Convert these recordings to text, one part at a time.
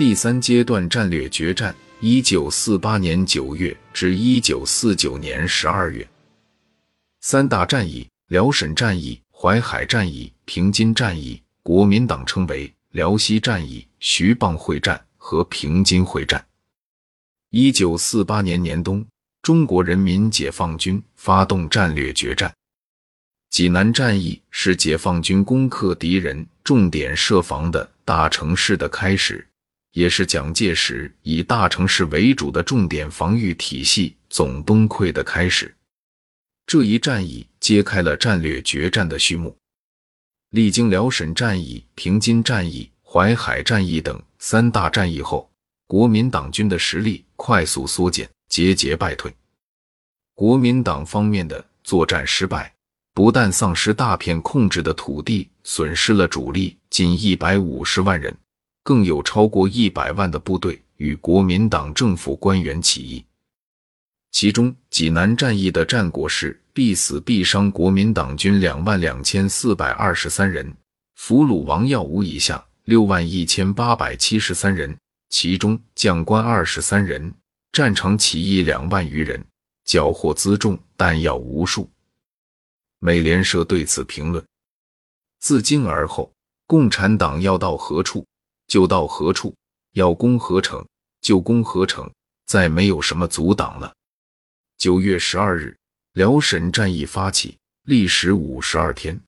第三阶段战略决战，一九四八年九月至一九四九年十二月，三大战役：辽沈战役、淮海战役、平津战役，国民党称为辽西战役、徐蚌会战和平津会战。一九四八年年冬，中国人民解放军发动战略决战。济南战役是解放军攻克敌人重点设防的大城市的开始，也是蒋介石以大城市为主的重点防御体系总崩溃的开始。这一战役揭开了战略决战的序幕。历经辽沈战役、平津战役、淮海战役等三大战役后，国民党军的实力快速缩减，节节败退。国民党方面的作战失败。不但丧失大片控制的土地，损失了主力近一百五十万人，更有超过一百万的部队与国民党政府官员起义。其中，济南战役的战果是必死必伤国民党军两万两千四百二十三人，俘虏王耀武以下六万一千八百七十三人，其中将官二十三人，战场起义两万余人，缴获辎重弹药无数。美联社对此评论：“自今而后，共产党要到何处就到何处，要攻何城就攻何城，再没有什么阻挡了。”九月十二日，辽沈战役发起，历时五十二天。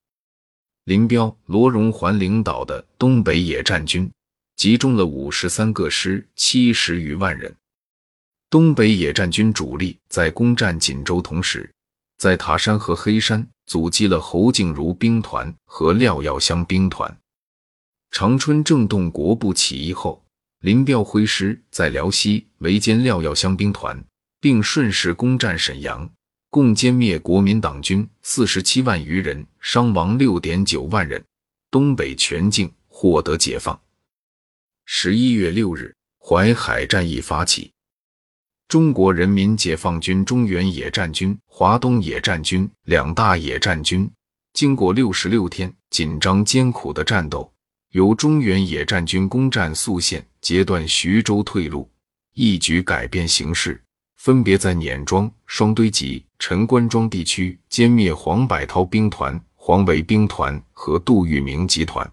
林彪、罗荣桓领导的东北野战军集中了五十三个师，七十余万人。东北野战军主力在攻占锦州同时，在塔山和黑山。阻击了侯静茹兵团和廖耀湘兵团。长春正动国部起义后，林彪挥师在辽西围歼廖耀湘兵团，并顺势攻占沈阳，共歼灭国民党军四十七万余人，伤亡六点九万人，东北全境获得解放。十一月六日，淮海战役发起。中国人民解放军中原野战军、华东野战军两大野战军，经过六十六天紧张艰苦的战斗，由中原野战军攻占宿县，截断徐州退路，一举改变形势，分别在碾庄、双堆集、陈官庄地区歼灭黄百韬兵团、黄维兵团和杜聿明集团，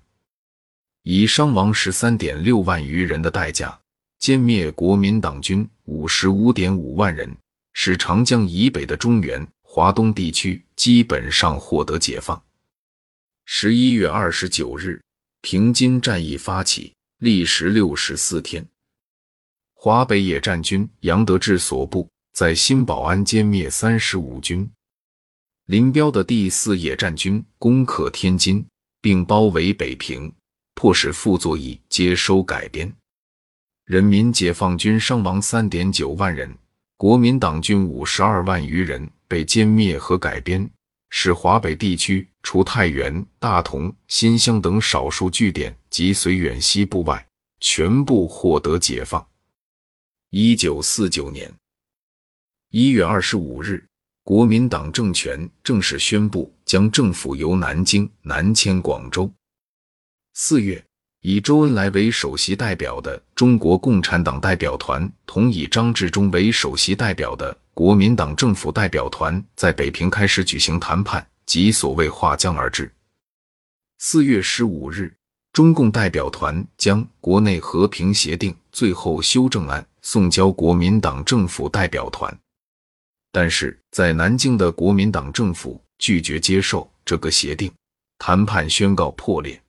以伤亡十三点六万余人的代价。歼灭国民党军五十五点五万人，使长江以北的中原、华东地区基本上获得解放。十一月二十九日，平津战役发起，历时六十四天。华北野战军杨得志所部在新保安歼灭三十五军。林彪的第四野战军攻克天津，并包围北平，迫使傅作义接收改编。人民解放军伤亡三点九万人，国民党军五十二万余人被歼灭和改编，使华北地区除太原、大同、新乡等少数据点及绥远西部外，全部获得解放。一九四九年一月二十五日，国民党政权正式宣布将政府由南京南迁广州。四月。以周恩来为首席代表的中国共产党代表团，同以张治中为首席代表的国民党政府代表团，在北平开始举行谈判，即所谓划江而治。四月十五日，中共代表团将国内和平协定最后修正案送交国民党政府代表团，但是在南京的国民党政府拒绝接受这个协定，谈判宣告破裂。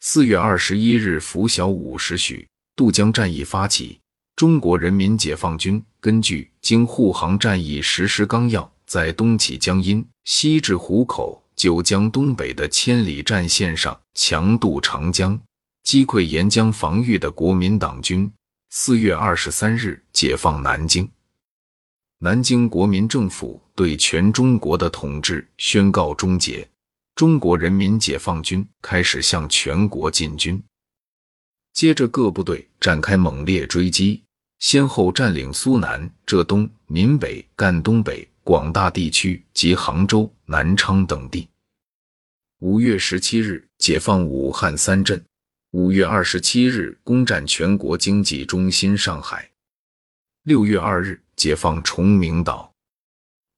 四月二十一日拂晓五时许，渡江战役发起。中国人民解放军根据《京沪杭战役实施纲要》，在东起江阴，西至湖口、九江东北的千里战线上强渡长江，击溃沿江防御的国民党军。四月二十三日解放南京，南京国民政府对全中国的统治宣告终结。中国人民解放军开始向全国进军，接着各部队展开猛烈追击，先后占领苏南、浙东、闽北、赣东北广大地区及杭州、南昌等地。五月十七日，解放武汉三镇，五月二十七日，攻占全国经济中心上海。六月二日，解放崇明岛。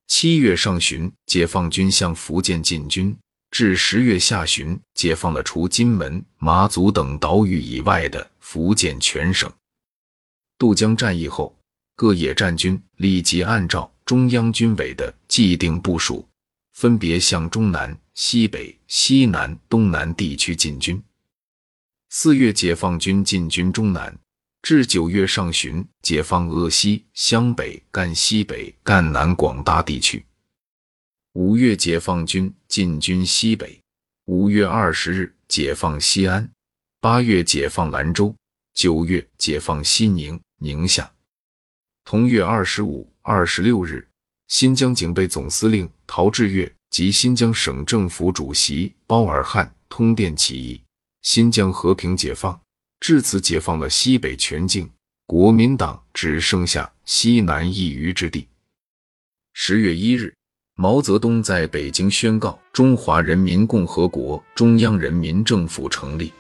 七月上旬，解放军向福建进军，至十月下旬，解放了除金门、马祖等岛屿以外的福建全省。渡江战役后，各野战军立即按照中央军委的既定部署，分别向中南、西北、西南、东南地区进军。四月，解放军进军中南，至九月上旬，解放鄂西、湘北、赣西北、赣南广大地区。五月，解放军进军西北。五月二十日，解放西安。八月，解放兰州。九月，解放西宁、宁夏。同月二十五、二十六日，新疆警备总司令陶峙岳及新疆省政府主席包尔汉通电起义。新疆和平解放，至此解放了西北全境，国民党只剩下西南一隅之地。十月一日，毛泽东在北京宣告中华人民共和国中央人民政府成立。